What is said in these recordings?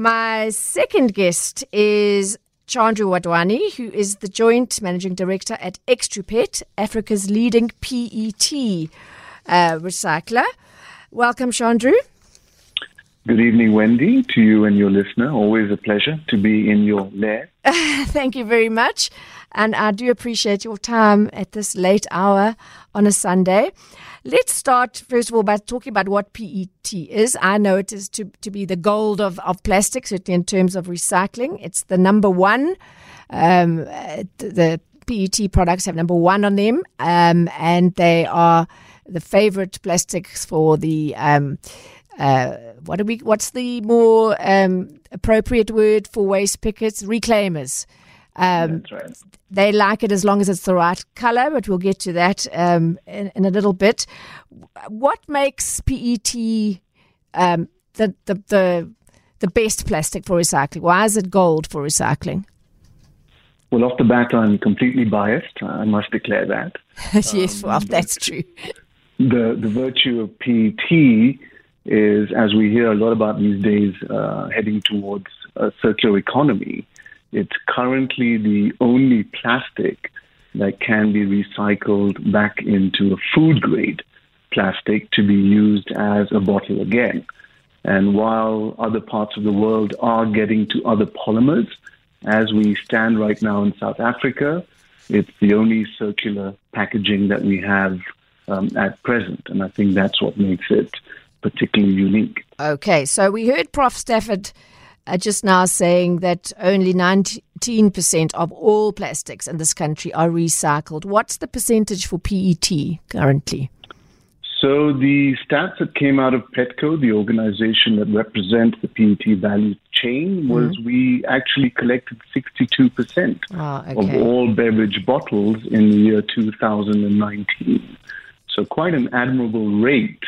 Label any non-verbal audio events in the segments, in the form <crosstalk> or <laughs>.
My second guest is Chandru Wadhwani, who is the Joint Managing Director at Extrupet, Africa's leading PET uh, recycler. Welcome, Chandru. Good evening, Wendy, to you and your listener. Always a pleasure to be in your lair. <laughs> Thank you very much. And I do appreciate your time at this late hour on a Sunday. Let's start, first of all, by talking about what PET is. I know it is to, to be the gold of, of plastic, certainly in terms of recycling. It's the number one. Um, the PET products have number one on them, um, and they are the favorite plastics for the. Um, uh, what do we? What's the more um, appropriate word for waste pickers? Reclaimers. Um, right. They like it as long as it's the right color, but we'll get to that um, in, in, a little bit. What makes PET um, the, the, the the best plastic for recycling? Why is it gold for recycling? Well, off the bat, I'm completely biased. I must declare that. <laughs> yes, well, um, that's true. The the virtue of PET is, as we hear a lot about these days, uh, heading towards a circular economy. It's currently the only plastic that can be recycled back into a food grade plastic to be used as a bottle again. And while other parts of the world are getting to other polymers, as we stand right now in South Africa, it's the only circular packaging that we have um, at present. And I think that's what makes it particularly unique. Okay, so we heard Prof. Stafford uh, just now saying that only 19% of all plastics in this country are recycled. What's the percentage for PET currently? So the stats that came out of PETCO, the organization that represents the PET value chain, mm-hmm. was mm-hmm. we actually collected 62% oh, ah, okay. of all beverage bottles in the year 2019. So quite an admirable rate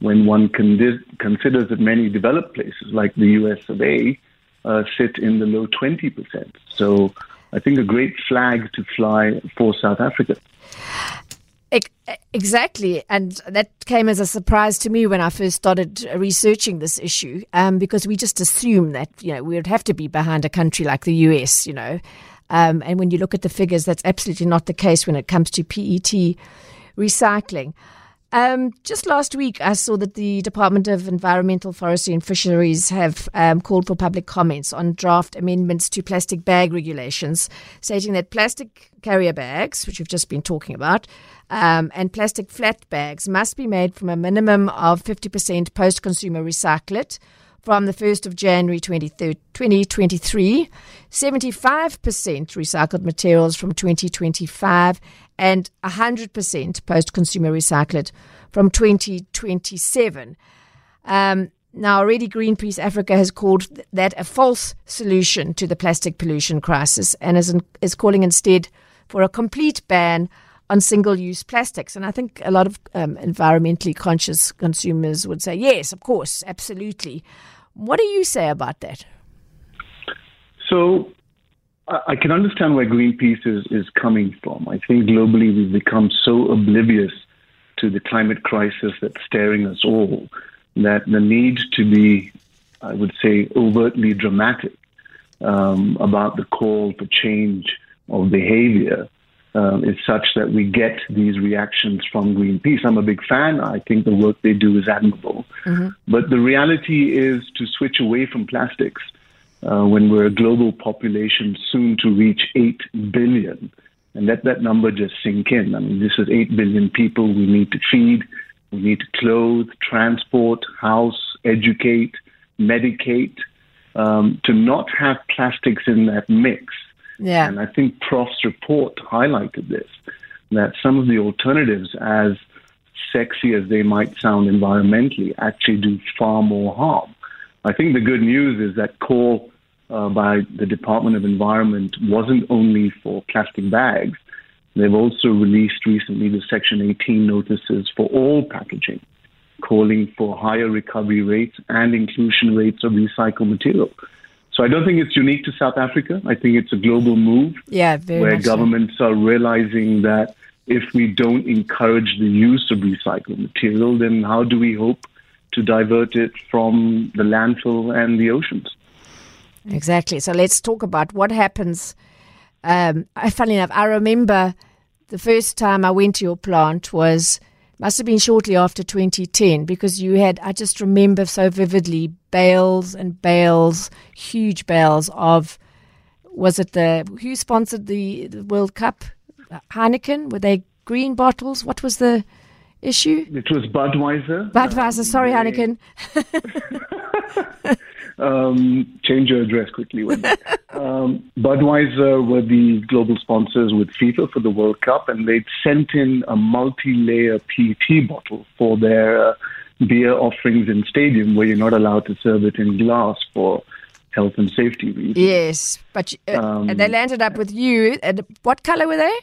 when one con- considers that many developed places like the US of A uh, sit in the low 20%. So I think a great flag to fly for South Africa. Exactly. And that came as a surprise to me when I first started researching this issue, um, because we just assume that, you know, we would have to be behind a country like the US, you know. Um, and when you look at the figures, that's absolutely not the case when it comes to PET recycling. Um, just last week, I saw that the Department of Environmental, Forestry and Fisheries have um, called for public comments on draft amendments to plastic bag regulations, stating that plastic carrier bags, which we've just been talking about, um, and plastic flat bags must be made from a minimum of 50% post consumer recyclate from the 1st of January 2023, 75% recycled materials from 2025, and 100% post consumer recycled from 2027. Um, now, already Greenpeace Africa has called that a false solution to the plastic pollution crisis and is, in, is calling instead for a complete ban on single use plastics. And I think a lot of um, environmentally conscious consumers would say, yes, of course, absolutely. What do you say about that? So I can understand where Greenpeace is, is coming from. I think globally we've become so oblivious to the climate crisis that's staring us all that the need to be, I would say, overtly dramatic um, about the call for change of behavior um, is such that we get these reactions from Greenpeace. I'm a big fan. I think the work they do is admirable. Mm-hmm. But the reality is to switch away from plastics uh, when we're a global population soon to reach 8 billion. And let that number just sink in. I mean, this is 8 billion people we need to feed, we need to clothe, transport, house, educate, medicate. Um, to not have plastics in that mix yeah. And I think Prof's report highlighted this that some of the alternatives, as sexy as they might sound environmentally, actually do far more harm. I think the good news is that call uh, by the Department of Environment wasn't only for plastic bags. They've also released recently the Section 18 notices for all packaging, calling for higher recovery rates and inclusion rates of recycled material. So I don't think it's unique to South Africa. I think it's a global move yeah, where governments so. are realizing that if we don't encourage the use of recycled material, then how do we hope to divert it from the landfill and the oceans? Exactly. So let's talk about what happens. Um, funny enough, I remember the first time I went to your plant was must have been shortly after 2010 because you had I just remember so vividly bales and bales, huge bales of was it the who sponsored the, the World Cup? Heineken? Were they green bottles? What was the issue? It was Budweiser. Budweiser. Um, sorry, they, Heineken. <laughs> <laughs> um, change your address quickly. <laughs> um, Budweiser were the global sponsors with FIFA for the World Cup, and they'd sent in a multi-layer PET bottle for their uh, beer offerings in stadium, where you're not allowed to serve it in glass for health and safety reasons. Yes, but uh, um, they landed up with you. And what color were they?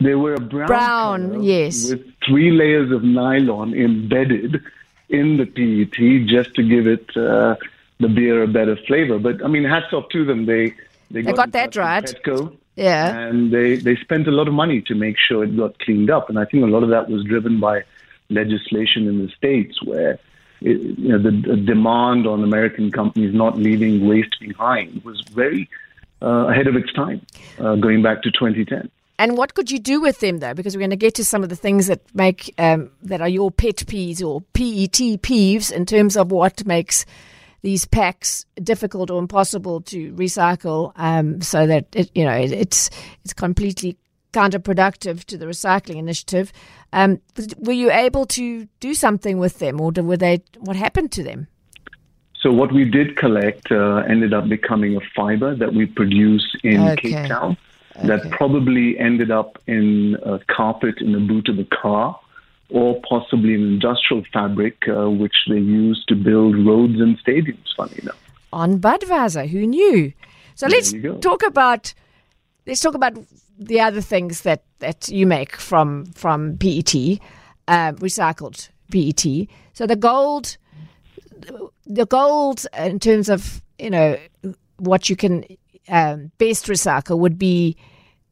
They were a brown, brown yes, with three layers of nylon embedded in the PET just to give it uh, the beer a better flavor. But I mean, hats off to them. They they, they got, got that right. Petco, yeah, and they they spent a lot of money to make sure it got cleaned up. And I think a lot of that was driven by legislation in the states where it, you know, the, the, demand on American companies not leaving waste behind was very uh, ahead of its time, uh, going back to 2010. And what could you do with them, though? Because we're going to get to some of the things that make um, that are your pet peeves or PET peeves in terms of what makes these packs difficult or impossible to recycle, um, so that it, you know it, it's it's completely counterproductive to the recycling initiative. Um, were you able to do something with them, or were they? What happened to them? So what we did collect uh, ended up becoming a fiber that we produce in okay. Cape Town. Okay. That probably ended up in a carpet in the boot of a car, or possibly an industrial fabric uh, which they use to build roads and stadiums. Funny enough. On Budweiser, who knew? So there let's talk about let's talk about the other things that, that you make from from PET, uh, recycled PET. So the gold, the gold in terms of you know what you can um, best recycle would be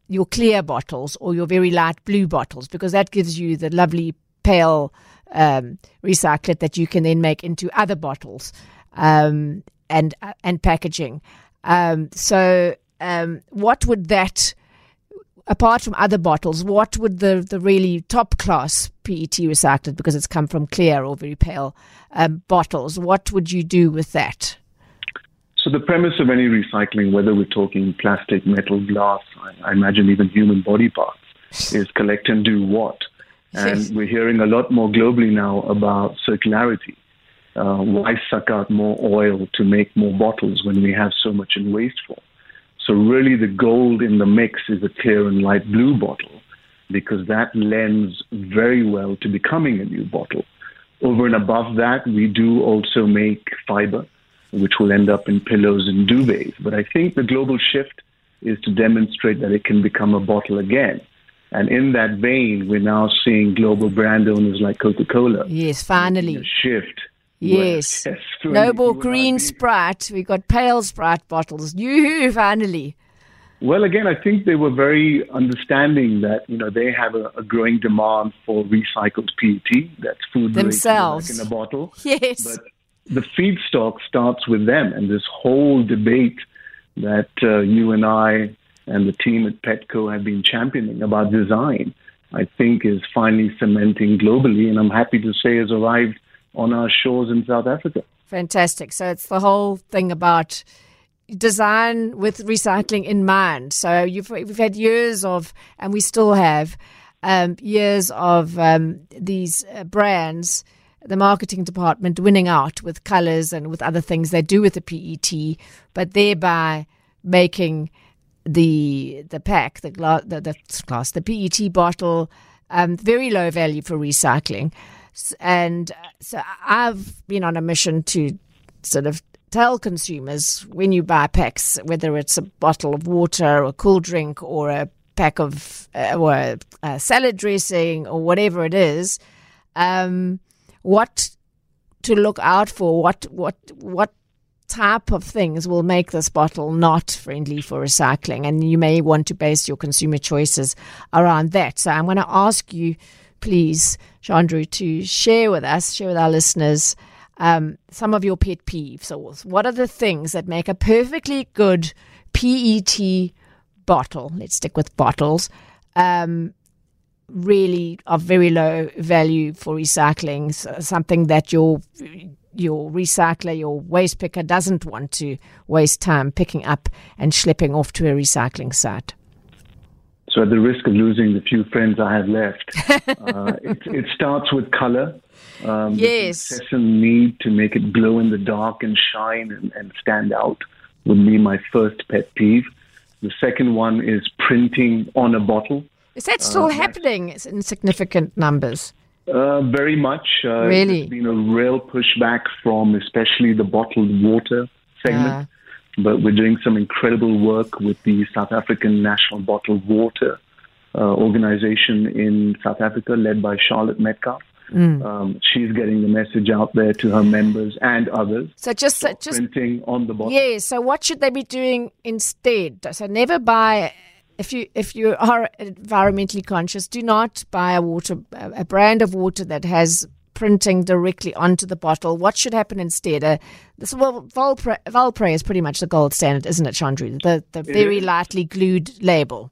your clear bottles or your very light blue bottles because that gives you the lovely pale um, that you can then make into other bottles um, and uh, and packaging. Um, so, um, what would that apart from other bottles, what would the, the really top class PET recycled, because it's come from clear or very pale um, bottles, what would you do with that? So the premise of any recycling, whether we're talking plastic, metal, glass, I, I imagine even human body parts, is collect and do what. And we're hearing a lot more globally now about circularity. Uh, why suck out more oil to make more bottles when we have so much in waste form? So really the gold in the mix is a clear and light blue bottle because that lends very well to becoming a new bottle. Over and above that, we do also make fiber, which will end up in pillows and duvets. But I think the global shift is to demonstrate that it can become a bottle again. And in that vein, we're now seeing global brand owners like Coca Cola. Yes, finally. shift Yes. <laughs> yes no more green Sprite. We got pale Sprite bottles. You finally. Well, again, I think they were very understanding that you know they have a, a growing demand for recycled PET. That's food themselves in a bottle. Yes. But the feedstock starts with them, and this whole debate that uh, you and I and the team at Petco have been championing about design, I think, is finally cementing globally, and I'm happy to say has arrived on our shores in South Africa. Fantastic. So it's the whole thing about design with recycling in mind. So you've we've had years of, and we still have um, years of um, these uh, brands. The marketing department winning out with colors and with other things they do with the PET, but thereby making the the pack, the glass, the, the glass, the PET bottle, um, very low value for recycling. And uh, so I've been on a mission to sort of tell consumers when you buy packs, whether it's a bottle of water or a cool drink or a pack of uh, or a, a, salad dressing or whatever it is, um, what to look out for, what what what type of things will make this bottle not friendly for recycling, and you may want to base your consumer choices around that. So I'm going to ask you please, Chandru, to share with us, share with our listeners, um, some of your pet peeves. Or what are the things that make a perfectly good PET bottle? Let's stick with bottles. Um, really of very low value for recycling. So something that your your recycler, your waste picker doesn't want to waste time picking up and schlepping off to a recycling site. So, at the risk of losing the few friends I have left, <laughs> uh, it, it, starts with color. Um, yes. The need to make it glow in the dark and shine and, and stand out would be my first pet peeve. The second one is printing on a bottle. Is that still uh, happening in significant numbers? Uh, very much. Uh, really? There's been a real pushback from especially the bottled water segment. But we're doing some incredible work with the South African National Bottled Water uh, organization in South Africa, led by Charlotte Metcalfe. Mm. Um, she's getting the message out there to her members and others. So just, so just printing on the bottle. Yeah. So what should they be doing instead? So never buy if you if you are environmentally conscious, do not buy a water a brand of water that has printing directly onto the bottle. What should happen instead? Uh, this well, Valpre, Valpre is pretty much the gold standard, isn't it, Chandru? The the very lightly glued label.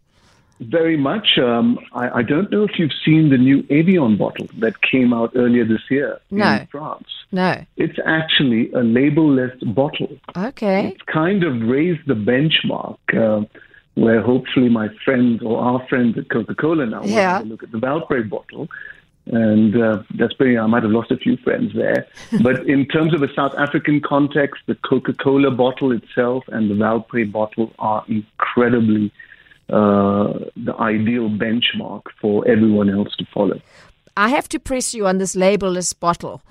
Very much. Um, I, I, don't know if you've seen the new Evian bottle that came out earlier this year no. in France. No. It's actually a labelless bottle. Okay. It's kind of raised the benchmark. Uh, where hopefully my friends or our friends at Coca Cola now yeah. look at the Valpre bottle. And uh, that's pretty, I might have lost a few friends there. <laughs> but in terms of a South African context, the Coca Cola bottle itself and the Valpre bottle are incredibly uh, the ideal benchmark for everyone else to follow. I have to press you on this labelless bottle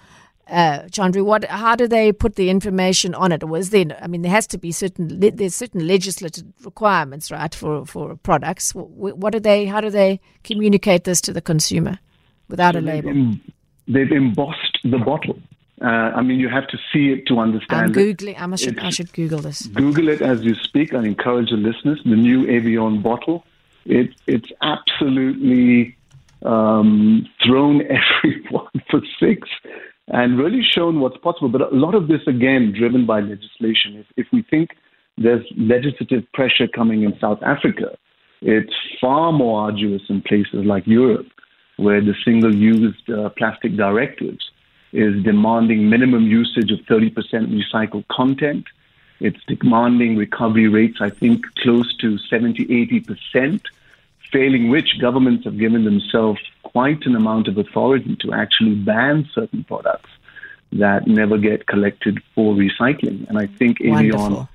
uh, Chandru, what, how do they put the information on it? Was there, I mean, there has to be certain, there's certain legislative requirements, right, for, for products. What, do they, how do they communicate this to the consumer without a label? They've, em, they've, embossed the bottle. Uh, I mean, you have to see it to understand I'm Googling, I, should, I should Google this. Google it as you speak. I encourage the listeners. The new Evian bottle. It, it's absolutely um, thrown <laughs> everyone for six and really shown what's possible. But a lot of this, again, driven by legislation. If, if we think there's legislative pressure coming in South Africa, it's far more arduous in places like Europe, where the single use uh, plastic directives is demanding minimum usage of 30% recycled content. It's demanding recovery rates, I think, close to 70, 80% failing which governments have given themselves quite an amount of authority to actually ban certain products that never get collected for recycling. And I think Evian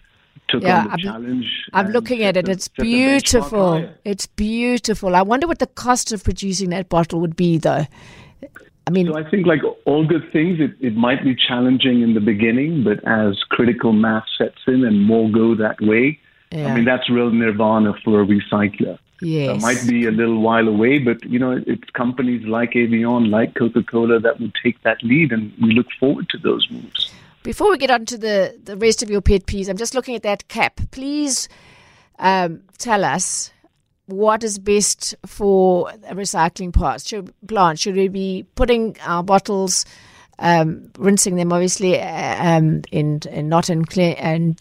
took yeah, on the I'm, challenge. I'm looking at it. It's beautiful. Oh, it's beautiful. I wonder what the cost of producing that bottle would be, though. I mean, so I think, like all good things, it, it might be challenging in the beginning, but as critical mass sets in and more go that way, yeah. I mean, that's real nirvana for a recycler. Yes. Uh, might be a little while away, but you know, it's companies like Evian, like Coca-Cola that would take that lead, and we look forward to those moves. Before we get on to the, the rest of your pet peeves, I'm just looking at that cap. Please um, tell us what is best for a recycling plant. Should, plant. Should we be putting our bottles, um, rinsing them obviously, uh, um, in, in not in clear and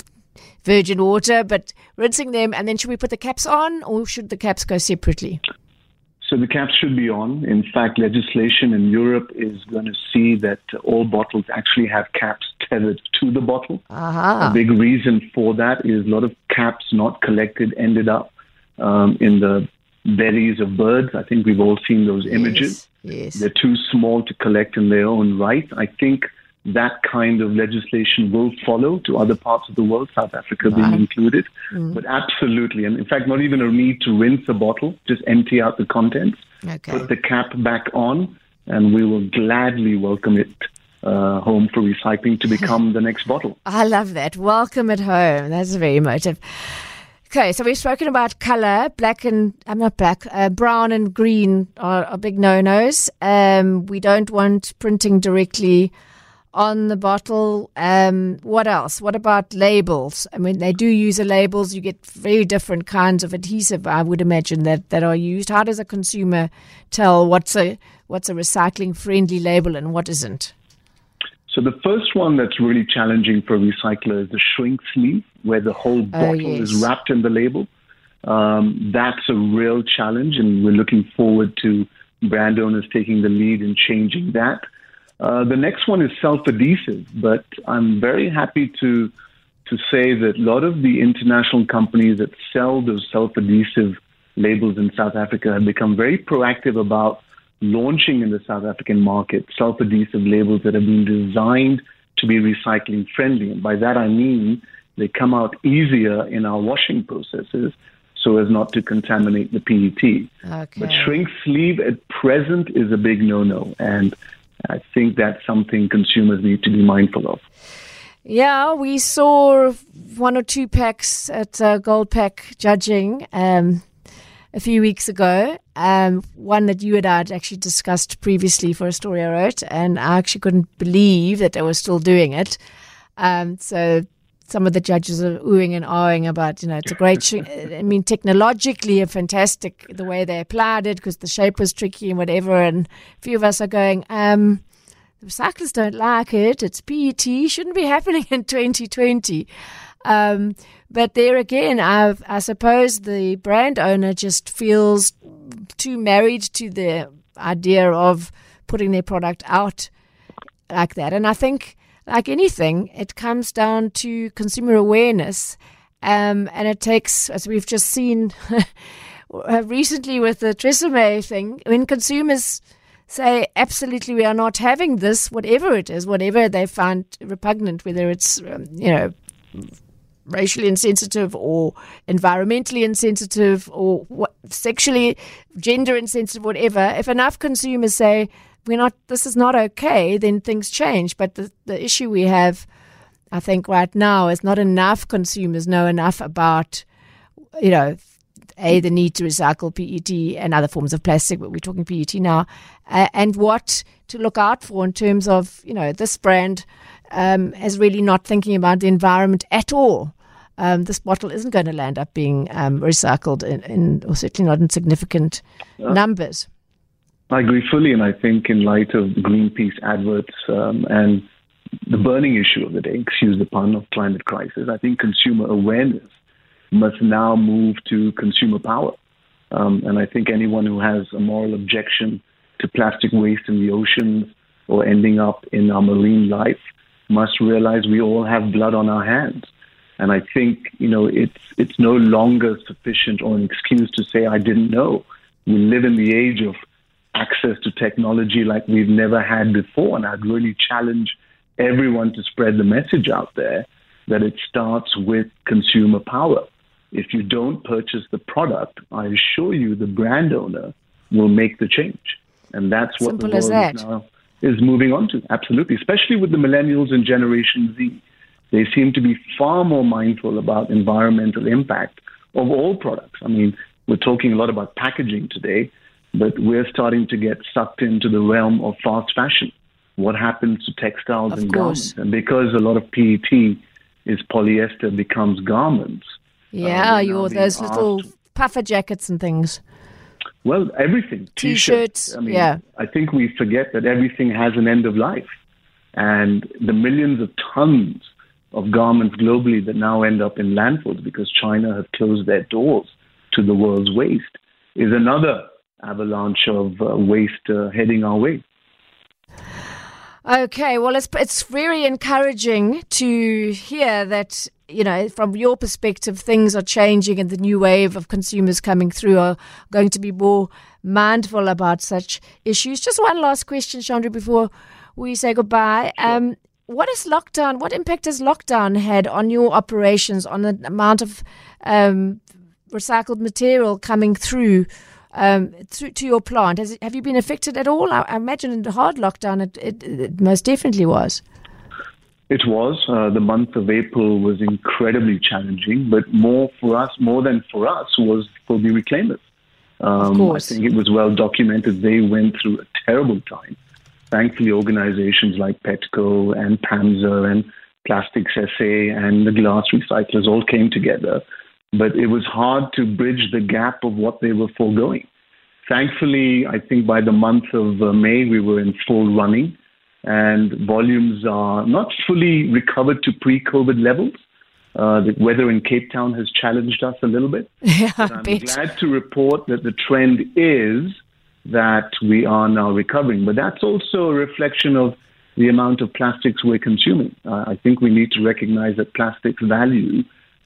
virgin water, but rinsing them, and then should we put the caps on or should the caps go separately? So the caps should be on. In fact, legislation in Europe is going to see that all bottles actually have caps tethered to the bottle. Uh-huh. A big reason for that is a lot of caps not collected ended up um, in the bellies of birds. I think we've all seen those images. Yes, yes. They're too small to collect in their own right. I think that kind of legislation will follow to other parts of the world, South Africa being included. Mm. But absolutely, and in fact, not even a need to rinse a bottle, just empty out the contents, okay. put the cap back on, and we will gladly welcome it uh, home for recycling to become the next bottle. <laughs> I love that. Welcome at home. That's very emotive. Okay, so we've spoken about color. Black and I'm not black. Uh, brown and green are, are big no-nos. Um, we don't want printing directly on the bottle. Um, what else? What about labels? I mean, they do use the labels. You get very different kinds of adhesive, I would imagine, that, that are used. How does a consumer tell what's a what's a recycling friendly label and what isn't? So the first one that's really challenging for a recycler is the shrink sleeve, where the whole oh, bottle oh, yes. is wrapped in the label. Um, that's a real challenge, and we're looking forward to brand owners taking the lead in changing that. Uh, the next one is self-adhesive, but I'm very happy to to say that a lot of the international companies that sell those self-adhesive labels in South Africa have become very proactive about launching in the South African market self-adhesive labels that have been designed to be recycling friendly. And by that I mean they come out easier in our washing processes so as not to contaminate the PET. Okay. But shrink sleeve at present is a big no-no, and I think that's something consumers need to be mindful of. Yeah, we saw one or two packs at uh, Gold Pack judging um, a few weeks ago. Um, one that you and I had actually discussed previously for a story I wrote, and I actually couldn't believe that they were still doing it. Um, so some of the judges are oohing and ahhing about, you know, it's a great, sh- <laughs> I mean, technologically a fantastic the way they applied it because the shape was tricky and whatever. And a few of us are going, um, the recyclers don't like it. It's PET, shouldn't be happening in 2020. Um, but there again, I, I suppose the brand owner just feels too married to the idea of putting their product out like that. And I think like anything, it comes down to consumer awareness. Um, and it takes, as we've just seen <laughs> recently with the Tresemme thing, when consumers say, absolutely, we are not having this, whatever it is, whatever they find repugnant, whether it's, um, you know, racially insensitive or environmentally insensitive or what, sexually, gender insensitive, whatever, if enough consumers say, we're not, this is not okay, then things change. But the, the issue we have, I think, right now is not enough consumers know enough about, you know, a the need to recycle PET and other forms of plastic, but we're talking PET now, uh, and what to look out for in terms of you know this brand um, is really not thinking about the environment at all. Um, this bottle isn't going to land up being um, recycled in, in, or certainly not in significant yeah. numbers. I agree fully, and I think in light of Greenpeace adverts um, and the burning issue of the day, excuse the pun, of climate crisis, I think consumer awareness must now move to consumer power. Um, and I think anyone who has a moral objection to plastic waste in the oceans or ending up in our marine life must realize we all have blood on our hands. And I think, you know, it's, it's no longer sufficient or an excuse to say, I didn't know. We live in the age of access to technology like we've never had before. And I'd really challenge everyone to spread the message out there that it starts with consumer power. If you don't purchase the product, I assure you the brand owner will make the change. And that's what Simple the world is now is moving on to. Absolutely. Especially with the millennials and Generation Z. They seem to be far more mindful about environmental impact of all products. I mean, we're talking a lot about packaging today, but we're starting to get sucked into the realm of fast fashion. What happens to textiles of and course. garments? And because a lot of PET is polyester becomes garments. Yeah, uh, your those little puffer jackets and things. Well, everything. T-shirts. T-shirts. I mean, yeah. I think we forget that everything has an end of life, and the millions of tons of garments globally that now end up in landfills because China have closed their doors to the world's waste is another avalanche of uh, waste uh, heading our way. Okay, well, it's it's very encouraging to hear that you know from your perspective things are changing and the new wave of consumers coming through are going to be more mindful about such issues. Just one last question, Chandru, before we say goodbye. Sure. Um, what is lockdown? What impact has lockdown had on your operations, on the amount of um, recycled material coming through um, through to your plant. Has it, have you been affected at all? I, I imagine in the hard lockdown, it, it, it most definitely was. It was. Uh, the month of April was incredibly challenging, but more for us, more than for us, was for the reclaimers. Um, of course. I think it was well documented. They went through a terrible time. Thankfully, organizations like Petco and PAMSA and Plastics SA and the glass recyclers all came together but it was hard to bridge the gap of what they were foregoing. Thankfully, I think by the month of uh, May, we were in full running. and volumes are not fully recovered to pre-COVID levels. Uh, the weather in Cape Town has challenged us a little bit. <laughs> Yeah, I'm glad to report that the trend is that we are now recovering. But that's also a reflection of the amount of plastics we're consuming. Uh, I think we need to recognize that plastic's value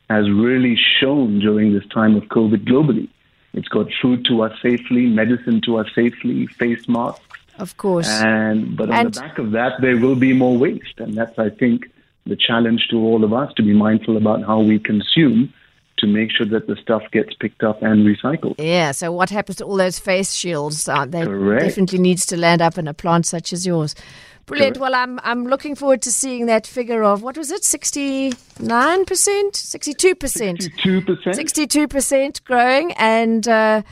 has really shown during this time of COVID globally. It's got food to us safely, medicine to us safely, face masks. Of course. And but on And- the back of that, there will be more waste, and that's I think the challenge to all of us to be mindful about how we consume to make sure that the stuff gets picked up and recycled. Yeah, so what happens to all those face shields? Uh, that Correct. definitely needs to land up in a plant such as yours. Brilliant. Correct. Well, I'm I'm looking forward to seeing that figure of what was it, sixty nine percent, sixty two percent, Two percent. sixty two percent growing, and uh,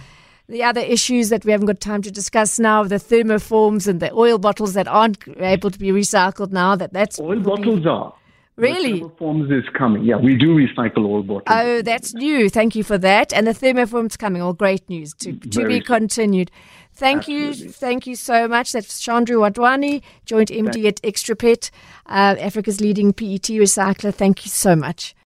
the other issues that we haven't got time to discuss now, the thermoforms and the oil bottles that aren't able to be recycled now. That that's Oil bottles are. Really? The thermoforms is coming. Yeah, we do recycle oil bottles. Oh, that's new. Thank you for that. And the thermoform's coming. All great news to, to Very be continued. Thank Absolutely. you. Thank you so much. That's Chandru Wadhwani, Joint MD at Extrupet, uh, Africa's leading PET recycler. Thank you so much.